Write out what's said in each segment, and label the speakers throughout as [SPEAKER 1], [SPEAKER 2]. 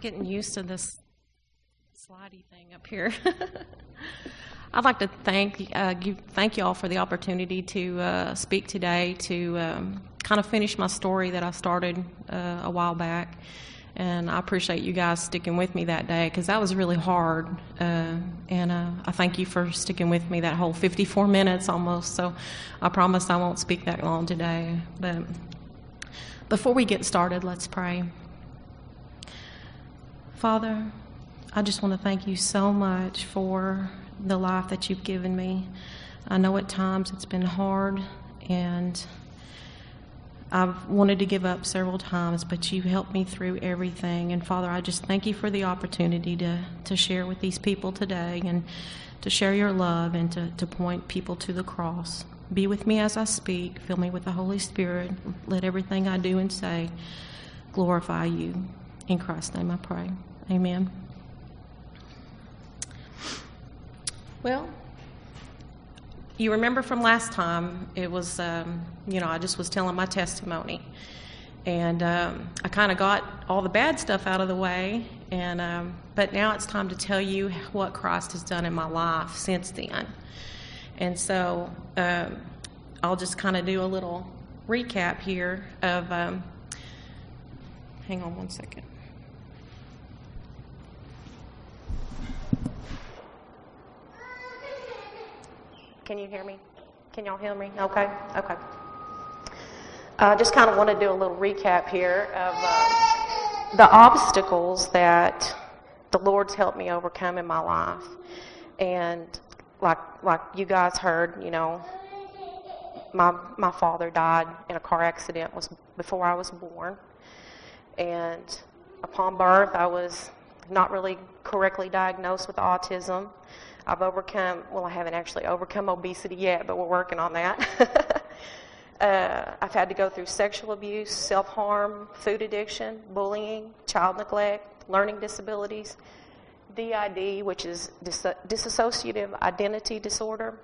[SPEAKER 1] getting used to this slidey thing up here. I'd like to thank uh, you, thank you all for the opportunity to uh, speak today to um, kind of finish my story that I started uh, a while back. And I appreciate you guys sticking with me that day because that was really hard. Uh, and uh, I thank you for sticking with me that whole 54 minutes almost. So I promise I won't speak that long today. But before we get started, let's pray. Father, I just want to thank you so much for the life that you've given me. I know at times it's been hard and I've wanted to give up several times, but you helped me through everything. And Father, I just thank you for the opportunity to, to share with these people today and to share your love and to, to point people to the cross. Be with me as I speak. Fill me with the Holy Spirit. Let everything I do and say glorify you. In Christ's name I pray. Amen. Well, you remember from last time, it was, um, you know, I just was telling my testimony. And um, I kind of got all the bad stuff out of the way. And, um, but now it's time to tell you what Christ has done in my life since then. And so um, I'll just kind of do a little recap here of, um, hang on one second. Can you hear me? Can y'all hear me? Okay, okay. I uh, just kind of want to do a little recap here of uh, the obstacles that the Lord's helped me overcome in my life. And like like you guys heard, you know, my my father died in a car accident was before I was born. And upon birth, I was not really correctly diagnosed with autism. I've overcome, well, I haven't actually overcome obesity yet, but we're working on that. uh, I've had to go through sexual abuse, self harm, food addiction, bullying, child neglect, learning disabilities, DID, which is dis- dissociative identity disorder.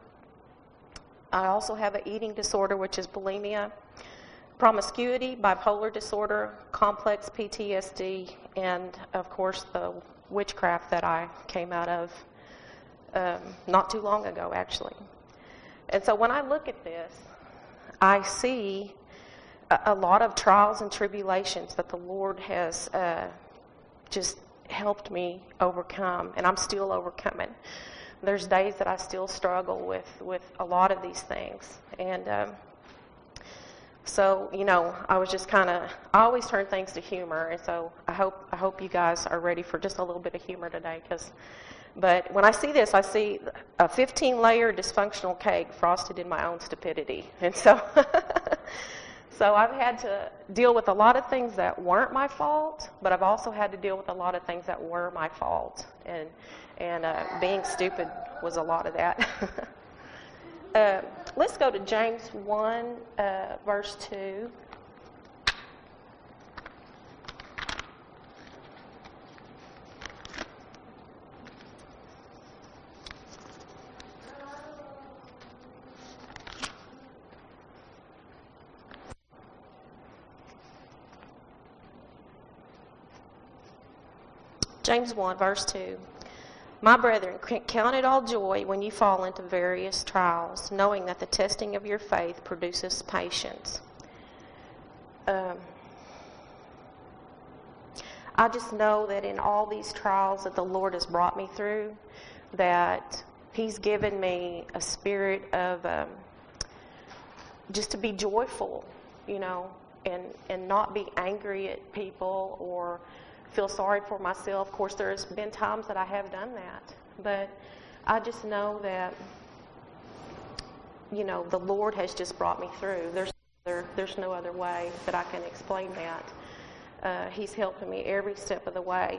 [SPEAKER 1] I also have an eating disorder, which is bulimia, promiscuity, bipolar disorder, complex PTSD, and of course the witchcraft that I came out of um, not too long ago, actually. And so when I look at this, I see a, lot of trials and tribulations that the Lord has uh, just helped me overcome, and I'm still overcoming. There's days that I still struggle with, with a lot of these things. And um, so, you know, I was just kind of, I always turn things to humor, and so I hope, I hope you guys are ready for just a little bit of humor today because but when I see this, I see a 15 layer dysfunctional cake frosted in my own stupidity. And so, so I've had to deal with a lot of things that weren't my fault, but I've also had to deal with a lot of things that were my fault. And, and uh, being stupid was a lot of that. uh, let's go to James 1, uh, verse 2. James 1, verse 2. My brethren, count it all joy when you fall into various trials, knowing that the testing of your faith produces patience. Um, I just know that in all these trials that the Lord has brought me through, that He's given me a spirit of um, just to be joyful, you know, and, and not be angry at people or feel sorry for myself. Of course, there's been times that I have done that, but I just know that you know the Lord has just brought me through. There's there, there's no other way that I can explain that. Uh, he's helping me every step of the way,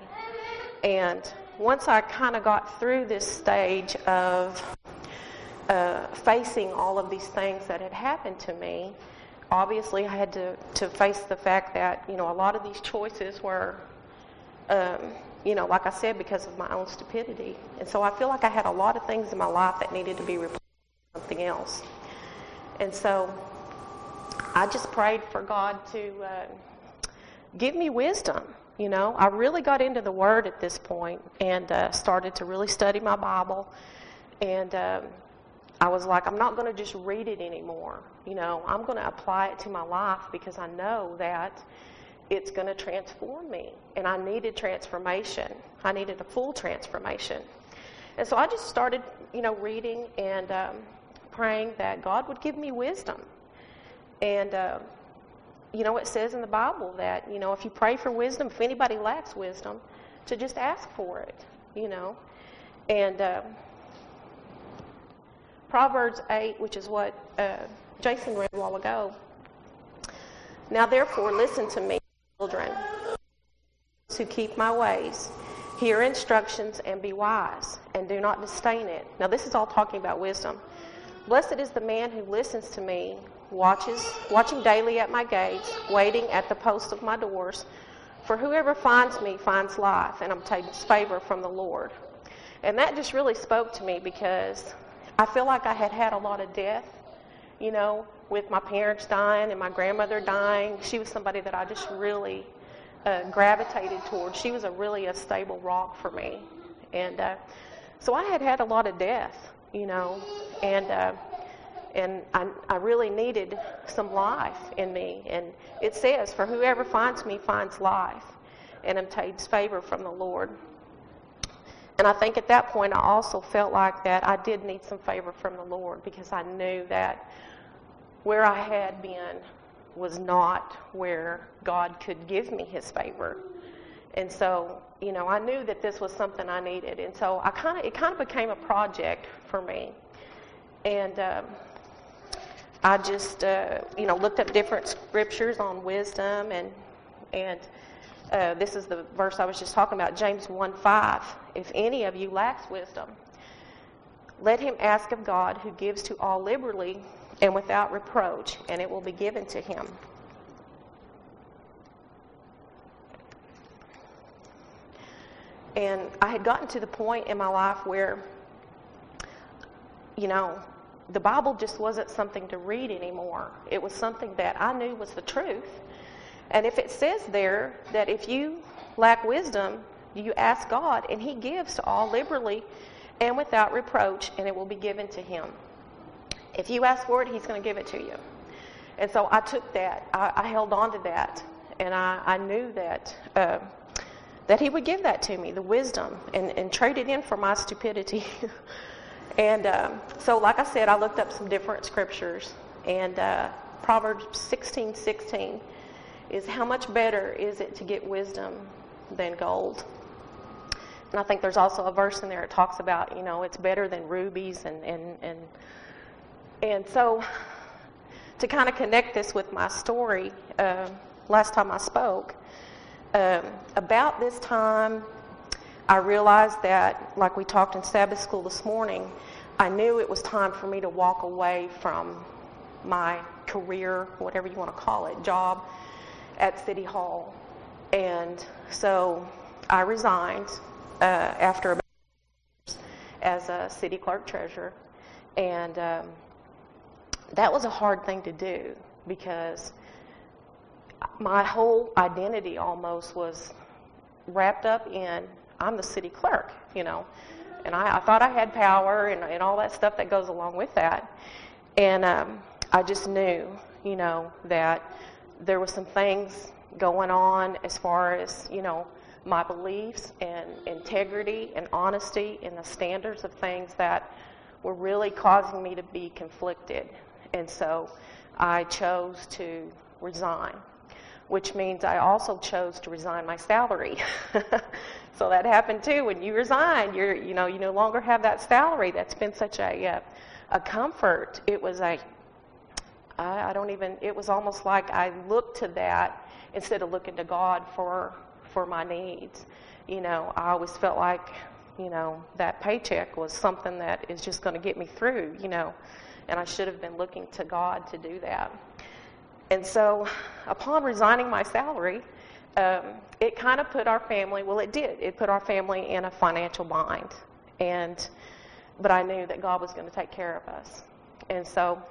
[SPEAKER 1] and once I kind of got through this stage of uh, facing all of these things that had happened to me, obviously I had to, to face the fact that, you know, a lot of these choices were um, you know, like I said, because of my own stupidity. And so I feel like I had a lot of things in my life that needed to be replaced with something else. And so I just prayed for God to uh, give me wisdom. You know, I really got into the Word at this point and uh, started to really study my Bible. And um, I was like, I'm not going to just read it anymore. You know, I'm going to apply it to my life because I know that it's going to transform me. And I needed transformation. I needed a full transformation. And so I just started, you know, reading and um, praying that God would give me wisdom. And, uh, you know, it says in the Bible that, you know, if you pray for wisdom, if anybody lacks wisdom, to just ask for it, you know. And uh, Proverbs 8, which is what uh, Jason read a while ago. Now, therefore, listen to me, children, who keep my ways. Hear instructions and be wise, and do not disdain it. Now, this is all talking about wisdom. Blessed is the man who listens to me, watches, watching daily at my gates, waiting at the posts of my doors. For whoever finds me finds life, and obtains favor from the Lord. And that just really spoke to me because I feel like I had had a lot of death, you know, with my parents dying and my grandmother dying. She was somebody that I just really uh, gravitated towards. She was a really a stable rock for me, and uh, so I had had a lot of death, you know, and uh, and I, I really needed some life in me. And it says, "For whoever finds me finds life, and obtains favor from the Lord." And I think at that point I also felt like that I did need some favor from the Lord because I knew that where I had been was not where God could give me his favor. And so, you know, I knew that this was something I needed. And so I kind of it kind of became a project for me. And um, I just, uh, you know, looked up different scriptures on wisdom and and uh, this is the verse I was just talking about, James 1 5. If any of you lacks wisdom, let him ask of God who gives to all liberally and without reproach, and it will be given to him. And I had gotten to the point in my life where, you know, the Bible just wasn't something to read anymore. It was something that I knew was the truth. And if it says there that if you lack wisdom, you ask God, and He gives to all liberally and without reproach, and it will be given to Him. If you ask for it, He's going to give it to you. And so I took that, I, I held on to that, and I, I knew that. Uh, that he would give that to me, the wisdom, and, and trade it in for my stupidity. and um, so, like I said, I looked up some different scriptures, and uh, Proverbs 16 16 is how much better is it to get wisdom than gold? And I think there's also a verse in there that talks about, you know, it's better than rubies and and and and so to kind of connect this with my story, uh, last time I spoke, um, about this time, I realized that, like we talked in Sabbath school this morning, I knew it was time for me to walk away from my career, whatever you want to call it, job at City Hall. And so I resigned uh, after about as a city clerk treasurer. And um, that was a hard thing to do because my whole identity almost was wrapped up in I'm the city clerk, you know. And I, I thought I had power and, and all that stuff that goes along with that. And um, I just knew, you know, that there were some things going on as far as, you know, my beliefs and integrity and honesty and the standards of things that were really causing me to be conflicted. And so I chose to resign, which means I also chose to resign my salary. so that happened too. When you resign, you're, you know, you no longer have that salary. That's been such a, uh, a comfort. It was a I, I don't even, it was almost like I looked to that instead of looking to God for, for my needs. You know, I always felt like, you know, that paycheck was something that is just going to get me through, you know, and I should have been looking to God to do that. And so, upon resigning my salary, um, it kind of put our family, well, it did. It put our family in a financial bind. And, but I knew that God was going to take care of us. And so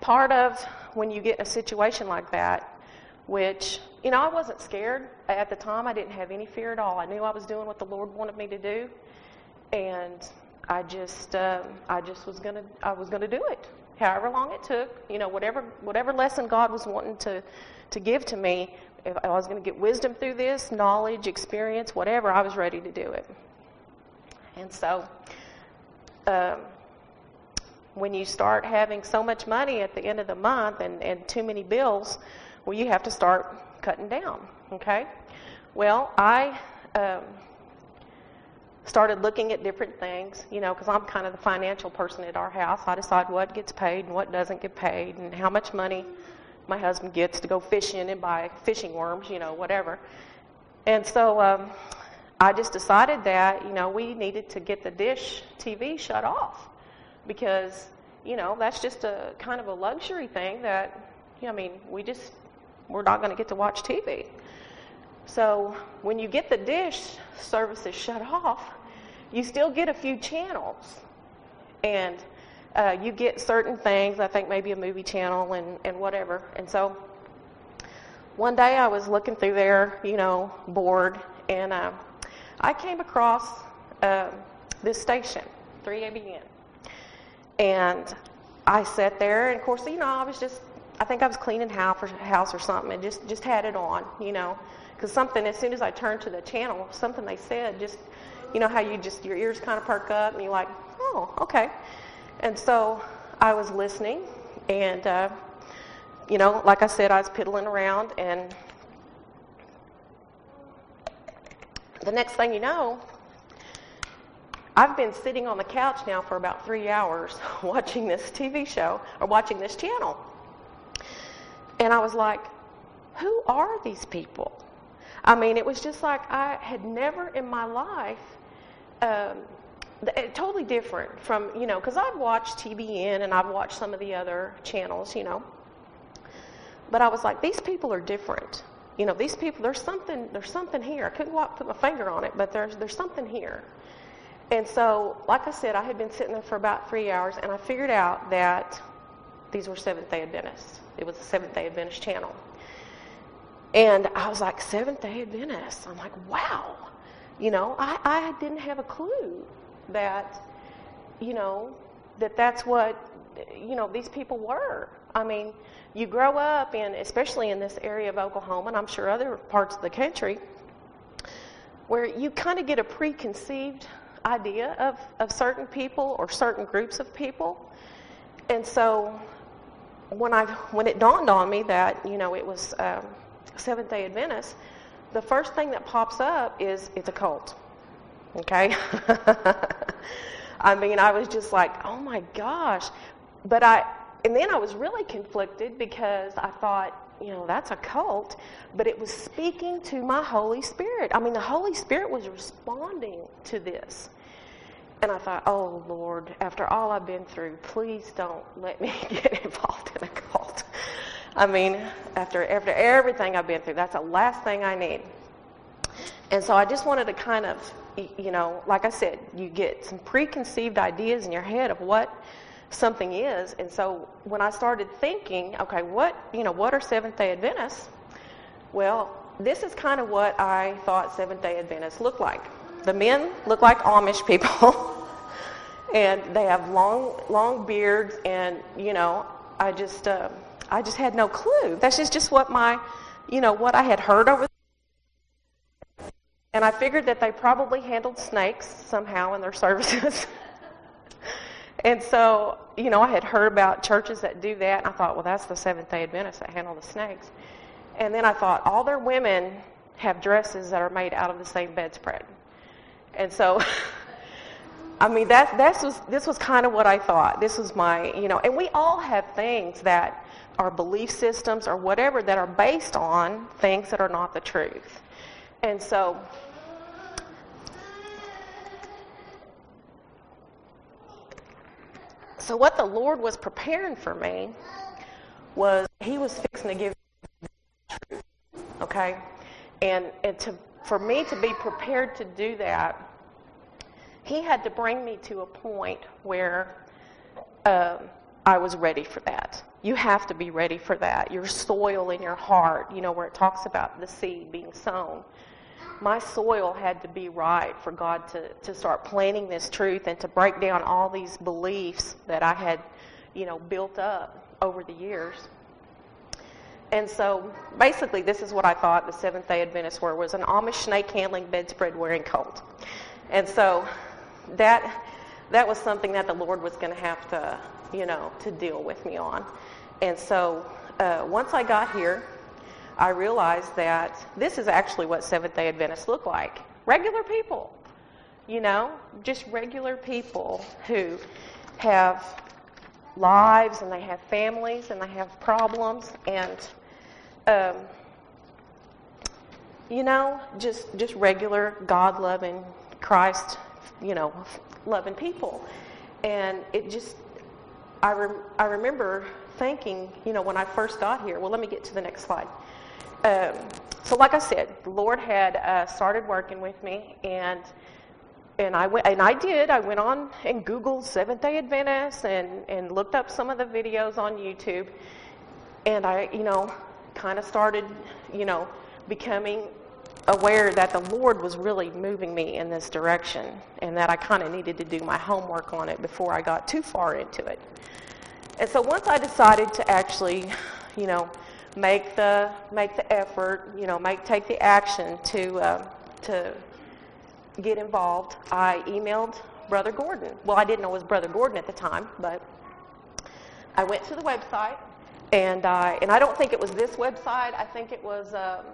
[SPEAKER 1] part of when you get in a situation like that, which, you know, I wasn't scared at the time. I didn't have any fear at all. I knew I was doing what the Lord wanted me to do, and I just, um, I just was gonna, I was gonna do it, however long it took. You know, whatever, whatever lesson God was wanting to, to give to me, if I was to get wisdom through this, knowledge, experience, whatever, I was ready to do it. And so, um, when you start having so much money at the end of the month and, and too many bills, well, you have to start cutting down, okay? Well, I um, started looking at different things, you know, because I'm kind of the financial person at our house. I decide what gets paid and what doesn't get paid and how much money my husband gets to go fishing and buy fishing worms, you know, whatever. And so um, I just decided that, you know, we needed to get the dish TV shut off because, you know, that's just a kind of a luxury thing that, you know, I mean, we just, we're not going to get to watch TV. So when you get the dish services shut off, you still get a few channels. And uh, you get certain things, I think maybe a movie channel and, and whatever. And so one day I was looking through there, you know, bored, and uh, I came across uh, this station, 3ABN. And I sat there, and of course, you know, I was just, I think I was cleaning house or, house or something, and just, just had it on, you know. Because something, as soon as I turned to the channel, something they said just, you know how you just, your ears kind of perk up, and you're like, oh, okay. And so I was listening, and, uh, you know, like I said, I was piddling around, and the next thing you know, I've been sitting on the couch now for about three hours watching this TV show or watching this channel. And I was like, who are these people? I mean, it was just like I had never in my life um, totally different from, you know, because I've watched TBN and I've watched some of the other channels, you know. But I was like, these people are different. You know, these people, there's something, there's something here. I couldn't quite put my finger on it, but there's, there's something here. And so, like I said, I had been sitting there for about three hours, and I figured out that these were Seventh Day Adventists. It was a Seventh Day Adventist channel. And I was like, Seventh Day Adventist. I'm like, wow. You know, I, I didn't have a clue that, you know, that that's what, you know, these people were. I mean, you grow up in, especially in this area of Oklahoma, and I'm sure other parts of the country, where you kind of get a preconceived idea of, of certain people or certain groups of people. And so when I when it dawned on me that you know it was um, Seventh Day Adventist, the first thing that pops up is it's a cult. Okay? I mean, I was just like, oh my gosh. But I, and then I was really conflicted because I thought, you know, that's a cult, but it was speaking to my Holy Spirit. I mean, the Holy Spirit was responding to this. And I thought, oh Lord, after all I've been through, please don't let me get involved in a cult. I mean, after after everything I've been through, that's the last thing I need. And so I just wanted to kind of you know, like I said, you get some preconceived ideas in your head of what something is. And so when I started thinking, okay, what, you know, what are Seventh day Adventists? Well, this is kind of what I thought Seventh day Adventists look like. The men look like Amish people. and they have long, long beards, and you know, I just, uh, I just had no clue. That's just, just what my, you know, what I had heard over and I figured that they probably handled snakes somehow in their services. and so, you know, I had heard about churches that do that, and I thought, well, that's the Seventh day Adventists that handle the snakes. And then I thought, all their women have dresses that are made out of the same bedspread. And so, I mean, that, that was, this was kind of what I thought. This was my, you know, and we all have things that are belief systems or whatever that are based on things that are not the truth. And so, So, what the Lord was preparing for me was He was fixing to give me truth. Okay? And, and to, for me to be prepared to do that, He had to bring me to a point where um, I was ready for that. you have to be ready for that. Your soil in your heart, you know, where it talks about the seed being sown. My soil had to be right for God to, to start planting this truth and to break down all these beliefs that I had, you know, built up over the years. And so basically, this is what I thought the Seventh day Adventists were was an Amish snake handling, bedspread wearing cult. And so that, that was something that the Lord was going to have to, you know, to deal with me on. And so uh, once I got here, I realized that this is actually what Seventh day Adventists look like regular people, you know, just regular people who have lives and they have families and they have problems and um, you know just just regular god loving christ you know loving people. And it just i rem- i remember thinking you know when i first got here well let me get to the next slide. Um, so like i said the lord had uh, started working with me and and I went, and I did. I went on and Googled Seventh Day Adventists and and looked up some of the videos on YouTube, and I, you know, kind of started, you know, becoming aware that the Lord was really moving me in this direction, and that I kind of needed to do my homework on it before I got too far into it. And so once I decided to actually, you know, make the make the effort, you know, make take the action to uh, to get involved, I emailed Brother Gordon. Well, I didn't know it was Brother Gordon at the time, but I went to the website, and I, and I don't think it was this website. I think it was um,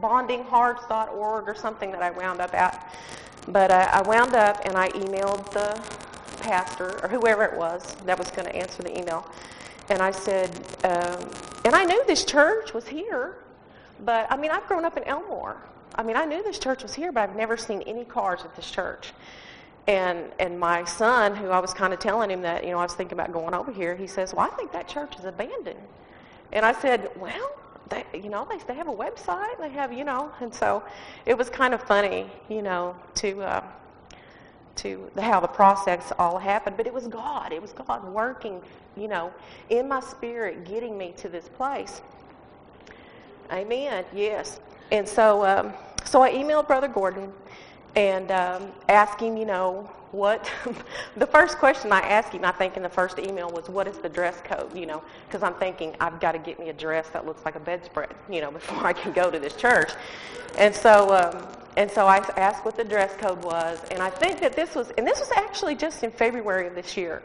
[SPEAKER 1] bondinghearts.org or something that I wound up at. But uh, I wound up and I emailed the pastor or whoever it was that was going to answer the email. And I said, um, and I knew this church was here, but I mean, I've grown up in Elmore. I mean, I knew this church was here, but I've never seen any cars at this church. And and my son, who I was kind of telling him that, you know, I was thinking about going over here, he says, "Well, I think that church is abandoned." And I said, "Well, they, you know, they they have a website, they have, you know." And so it was kind of funny, you know, to uh, to how the process all happened. But it was God. It was God working, you know, in my spirit, getting me to this place. Amen. Yes. And so, um, so I emailed Brother Gordon and um, you know, what the first question I asked him, I think in the first email was, what is the dress code, you know, because I'm thinking I've got to get me a dress that looks like a bedspread, you know, before I can go to this church. And so, um, and so I asked what the dress code was, and I think that this was, and this was actually just in February of this year.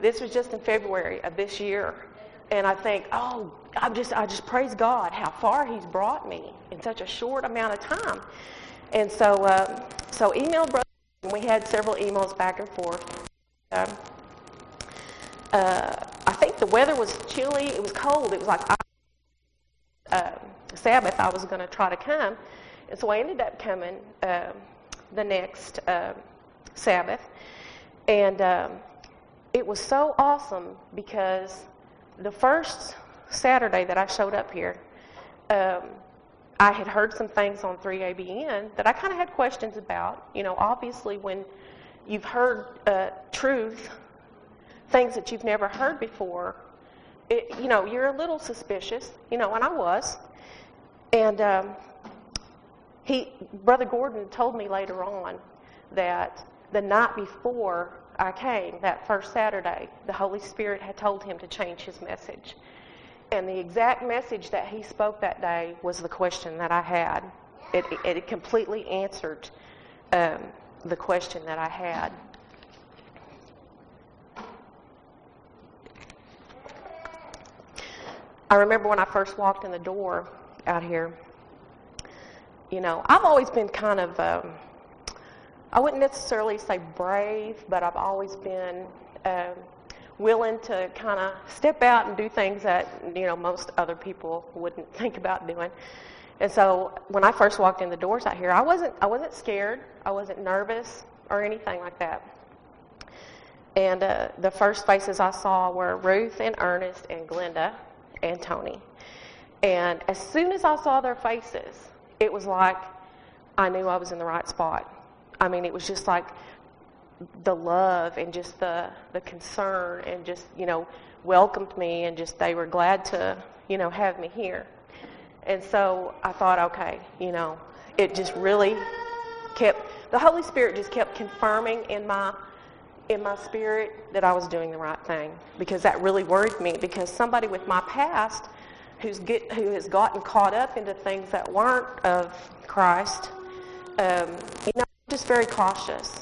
[SPEAKER 1] This was just in February of this year and I think, oh, I just I just praise God how far He's brought me in such a short amount of time. And so uh, so email brother, we had several emails back and forth. Uh, uh, I think the weather was chilly. It was cold. It was like uh, Sabbath. I was going to try to come, and so I ended up coming uh, the next uh, Sabbath, and um, it was so awesome because the first Saturday that I showed up here, um, I had heard some things on 3ABN that I kind of had questions about. You know, obviously, when you've heard uh, truth, things that you've never heard before, it, you know, you're a little suspicious. You know, and I was. And um, he, Brother Gordon, told me later on that the night before I came that first Saturday, the Holy Spirit had told him to change his message. And the exact message that he spoke that day was the question that I had. It, it completely answered um, the question that I had. I remember when I first walked in the door out here, you know, I've always been kind of. Um, I wouldn't necessarily say brave, but I've always been um, willing to kind of step out and do things that you know most other people wouldn't think about doing. And so when I first walked in the doors out here, I wasn't I wasn't scared, I wasn't nervous or anything like that. And uh, the first faces I saw were Ruth and Ernest and Glenda and Tony. And as soon as I saw their faces, it was like I knew I was in the right spot. I mean, it was just like the love and just the the concern and just you know welcomed me and just they were glad to you know have me here. And so I thought, okay, you know, it just really kept the Holy Spirit just kept confirming in my in my spirit that I was doing the right thing because that really worried me because somebody with my past who's get, who has gotten caught up into things that weren't of Christ, um, you know, just very cautious.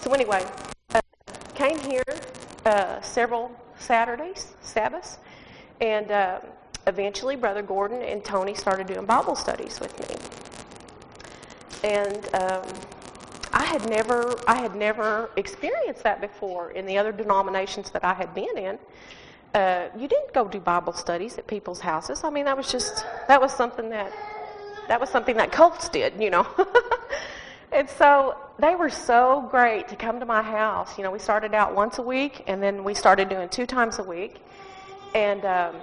[SPEAKER 1] So anyway, uh, came here uh, several Saturdays, Sabbaths, and uh, eventually Brother Gordon and Tony started doing Bible studies with me. And um, I had never, I had never experienced that before in the other denominations that I had been in. Uh, you didn't go do Bible studies at people's houses. I mean, that was just that was something that that was something that cults did, you know. and so they were so great to come to my house. You know, we started out once a week, and then we started doing two times a week, and um,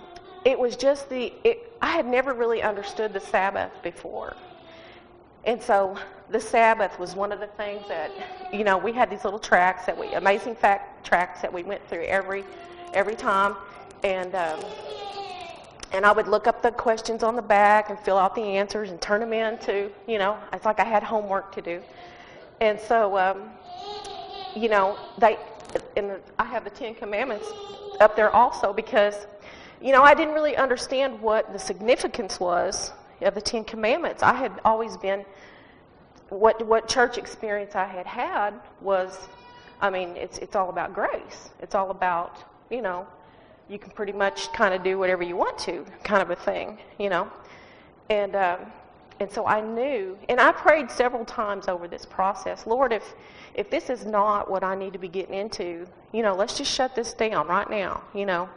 [SPEAKER 1] it was just the. It, I had never really understood the Sabbath before, and so the Sabbath was one of the things that, you know, we had these little tracks that we, amazing fact tracks that we went through every, every time, and um, and I would look up the questions on the back and fill out the answers and turn them in to, you know, it's like I had homework to do, and so, um, you know, they, and I have the Ten Commandments up there also because, you know, I didn't really understand what the significance was of the Ten Commandments. I had always been what what church experience I had had was, I mean, it's it's all about grace. It's all about you know, you can pretty much kind of do whatever you want to, kind of a thing, you know, and um, and so I knew, and I prayed several times over this process, Lord, if if this is not what I need to be getting into, you know, let's just shut this down right now, you know,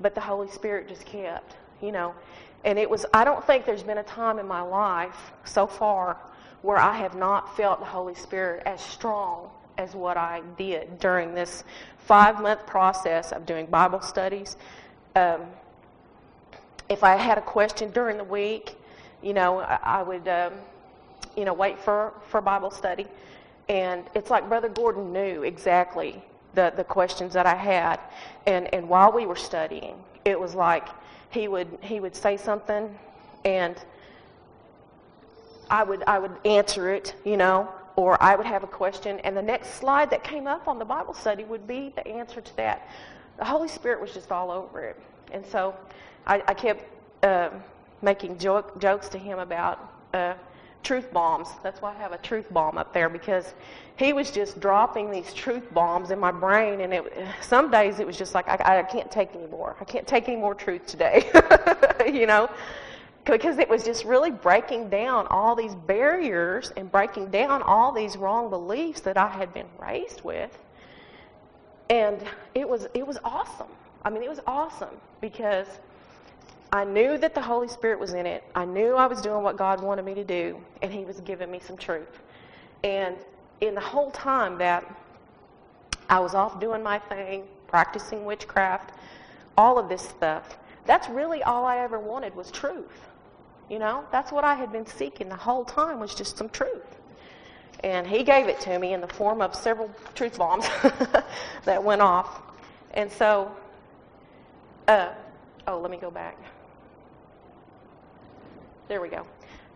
[SPEAKER 1] but the Holy Spirit just kept, you know. And it was, I don't think there's been a time in my life so far where I have not felt the Holy Spirit as strong as what I did during this five month process of doing Bible studies. Um, if I had a question during the week, you know, I, I would, um, you know, wait for, for Bible study. And it's like Brother Gordon knew exactly the, the questions that I had. And, and while we were studying, it was like he would, he would say something and I would, I would answer it, you know, or I would have a question, and the next slide that came up on the Bible study would be the answer to that. The Holy Spirit was just all over it. And so I, I kept uh, making joke, jokes to him about uh, truth bombs. That's why I have a truth bomb up there because he was just dropping these truth bombs in my brain, and it, some days it was just like I, I can't take any more. I can't take any more truth today, you know because it was just really breaking down all these barriers and breaking down all these wrong beliefs that I had been raised with. And it was it was awesome. I mean, it was awesome because I knew that the Holy Spirit was in it. I knew I was doing what God wanted me to do, and He was giving me some truth. And in the whole time that I was off doing my thing, practicing witchcraft, all of this stuff, that's really all I ever wanted was truth. You know, that's what I had been seeking the whole time was just some truth. And he gave it to me in the form of several truth bombs that went off. And so, uh, oh, let me go back. There we go.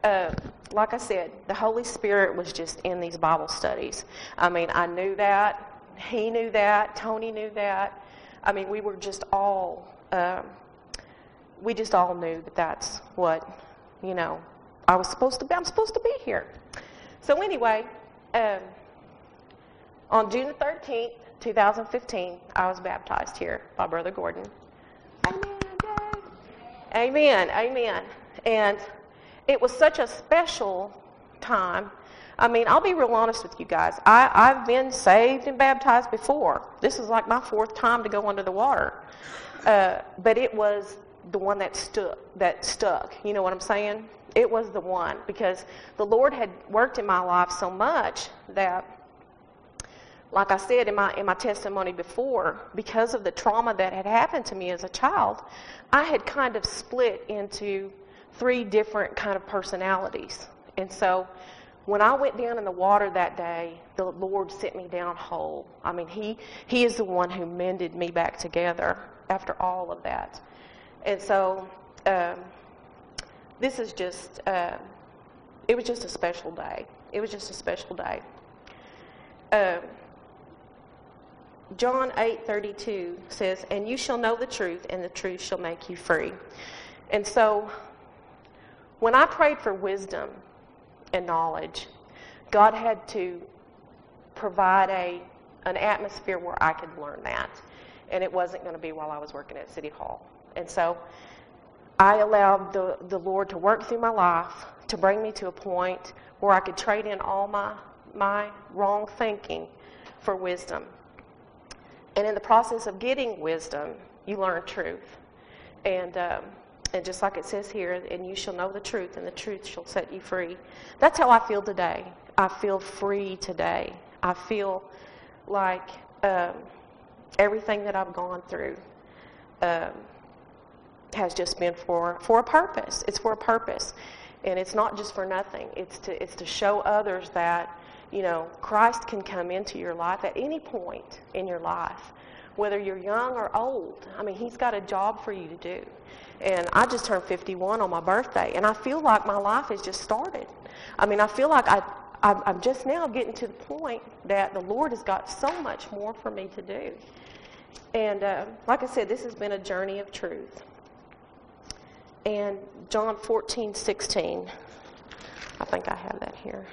[SPEAKER 1] Uh, like I said, the Holy Spirit was just in these Bible studies. I mean, I knew that. He knew that. Tony knew that. I mean, we were just all, um, we just all knew that that's what you know, I was supposed to be, I'm supposed to be here. So anyway, um, on June 13th, 2015, I was baptized here by Brother Gordon. Amen. Amen. Amen. And it was such a special time. I mean, I'll be real honest with you guys. I, I've been saved and baptized before. This is like my fourth time to go under the water. Uh, but it was the one that stuck that stuck you know what i'm saying it was the one because the lord had worked in my life so much that like i said in my in my testimony before because of the trauma that had happened to me as a child i had kind of split into three different kind of personalities and so when I went down in the water that day, the Lord sent me down whole. I mean, He He is the one who mended me back together after all of that. And so, um, this is just, uh, it was just a special day. It was just a special day. Um, John 8:32 says, "And you shall know the truth, and the truth shall make you free." And so, when I prayed for wisdom and knowledge, God had to provide a an atmosphere where I could learn that, and it wasn't going to be while I was working at City Hall. And so, I allowed the the Lord to work through my life to bring me to a point where I could trade in all my my wrong thinking for wisdom. And in the process of getting wisdom, you learn truth. And, um, and just like it says here, and you shall know the truth, and the truth shall set you free. That's how I feel today. I feel free today. I feel like um, everything that I've gone through um, has just been for, for a purpose. It's for a purpose. And it's not just for nothing. It's to, it's to show others that you know, Christ can come into your life at any point in your life, whether you're young or old. I mean, He's got a job for you to do. And I just turned 51 on my birthday, and I feel like my life has just started. I mean, I feel like I, I'm just now getting to the point that the Lord has got so much more for me to do. And uh, like I said, this has been a journey of truth. And John 14, 16, I think I have that here.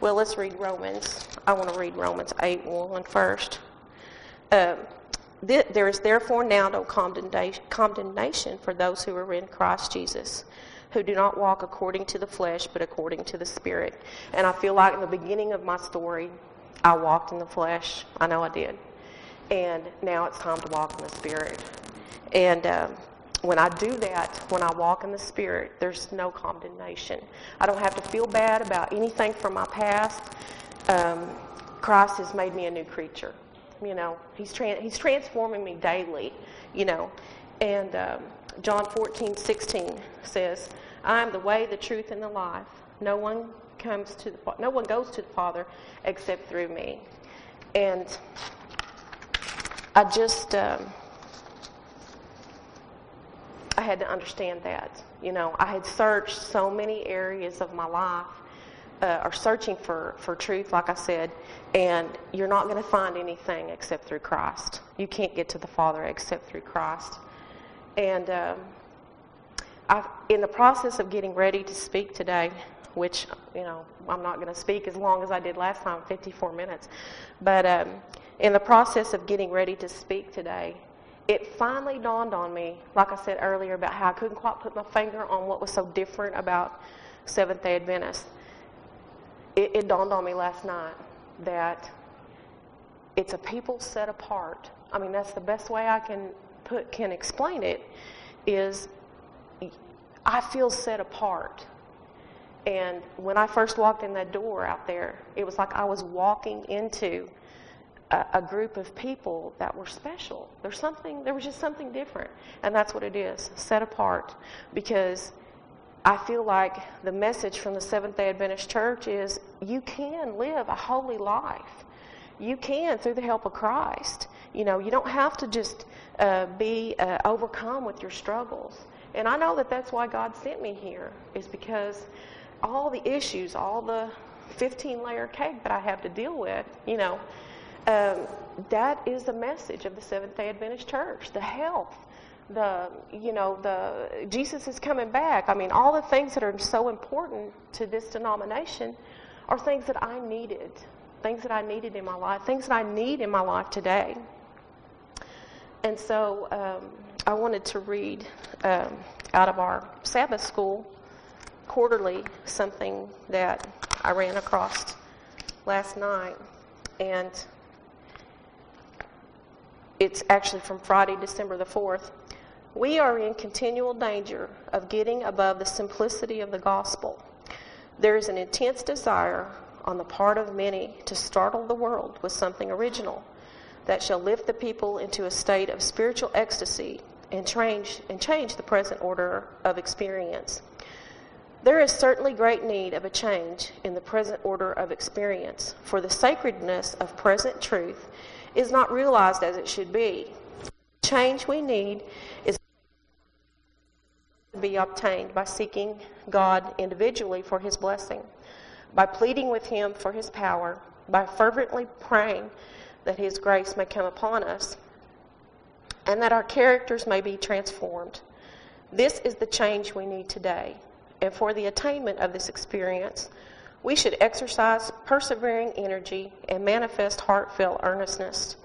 [SPEAKER 1] Well, let's read Romans. I want to read Romans 8 1 first. Um, there is therefore now no condemnation for those who are in Christ Jesus, who do not walk according to the flesh, but according to the Spirit. And I feel like in the beginning of my story, I walked in the flesh. I know I did. And now it's time to walk in the Spirit. And um, when I do that, when I walk in the Spirit, there's no condemnation. I don't have to feel bad about anything from my past. Um, Christ has made me a new creature. You know, He's tra- He's transforming me daily. You know, and um, John 14, 16 says, "I am the way, the truth, and the life. No one comes to the no one goes to the Father except through me." And I just. Um, I had to understand that. You know, I had searched so many areas of my life, uh, or searching for, for truth, like I said, and you're not going to find anything except through Christ. You can't get to the Father except through Christ. And um, I, in the process of getting ready to speak today, which, you know, I'm not going to speak as long as I did last time, 54 minutes, but um, in the process of getting ready to speak today, it finally dawned on me, like I said earlier, about how I couldn't quite put my finger on what was so different about Seventh day Adventists. It, it dawned on me last night that it's a people set apart. I mean, that's the best way I can put can explain it. Is I feel set apart. And when I first walked in that door out there, it was like I was walking into a, a, group of people that were special. There's something, there was just something different. And that's what it is, set apart. Because I feel like the message from the Seventh day Adventist Church is you can live a holy life. You can through the help of Christ. You know, you don't have to just uh, be uh, overcome with your struggles. And I know that that's why God sent me here, is because all the issues, all the 15 layer cake that I have to deal with, you know, um, that is the message of the Seventh Day Adventist Church: the health, the you know the Jesus is coming back. I mean, all the things that are so important to this denomination are things that I needed, things that I needed in my life, things that I need in my life today. And so um, I wanted to read um, out of our Sabbath school quarterly something that I ran across last night, and it's actually from Friday, December the 4th. We are in continual danger of getting above the simplicity of the gospel. There is an intense desire on the part of many to startle the world with something original that shall lift the people into a state of spiritual ecstasy and change, and change the present order of experience. There is certainly great need of a change in the present order of experience, for the sacredness of present truth is not realized as it should be. The change we need is to be obtained by seeking God individually for his blessing, by pleading with him for his power, by fervently praying that his grace may come upon us, and that our characters may be transformed. This is the change we need today. And for the attainment of this experience, we should exercise persevering energy and manifest heartfelt earnestness.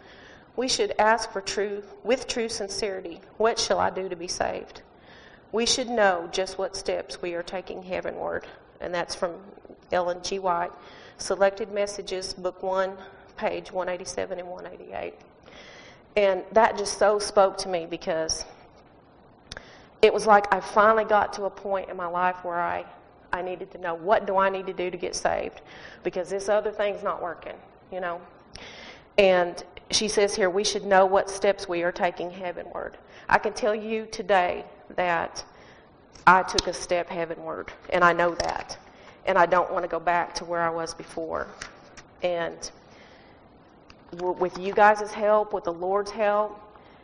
[SPEAKER 1] We should ask for true, with true sincerity, what shall I do to be saved? We should know just what steps we are taking heavenward. And that's from Ellen G. White, Selected Messages, Book 1, page 187 and 188. And that just so spoke to me because it was like I finally got to a point in my life where I, I needed to know what do I need to do to get saved because this other thing's not working, you know. And she says here we should know what steps we are taking heavenward. I can tell you today that I took a step heavenward, and I know that. And I don't want to go back to where I was before. And with you guys' help, with the Lord's help,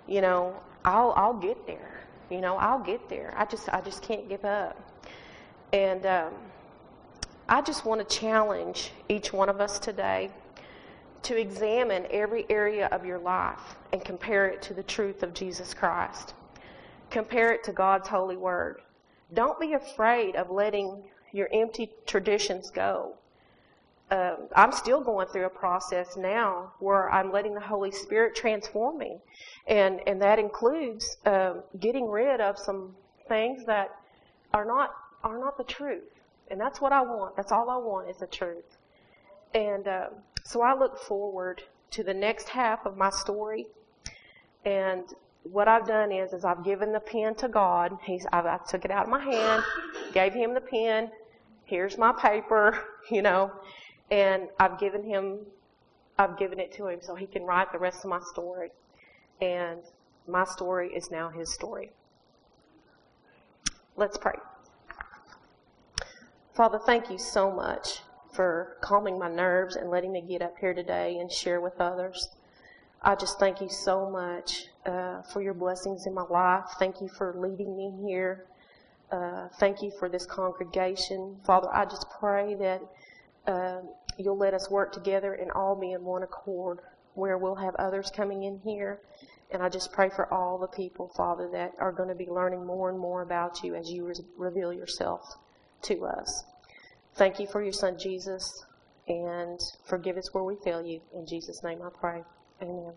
[SPEAKER 1] you know, I'll I'll get there. You know, I'll get there. I just I just can't give up. And um, I just want to challenge each one of us today to examine every area of your life and compare it to the truth of Jesus Christ. Compare it to God's holy word. Don't be afraid of letting your empty traditions go um, I'm still going through a process now where I'm letting the Holy Spirit transform me, and and that includes um, getting rid of some things that are not are not the truth, and that's what I want. That's all I want is the truth, and um, so I look forward to the next half of my story, and what I've done is is I've given the pen to God. He's I've, I took it out of my hand, gave him the pen. Here's my paper, you know, and I've given him, I've given it to him so he can write the rest of my story. And my story is now his story. Let's pray. Father, thank you so much for calming my nerves and letting me get up here today and share with others. I just thank you so much uh, for your blessings in my life. Thank you for leading me here. Uh, thank you for this congregation. Father, I just pray that uh, you'll let us work together and all be in one accord where we'll have others coming in here. And I just pray for all the people, Father, that are going to be learning more and more about you as you re- reveal yourself to us. Thank you for your son, Jesus, and forgive us where we fail you. In Jesus' name I pray. Amen.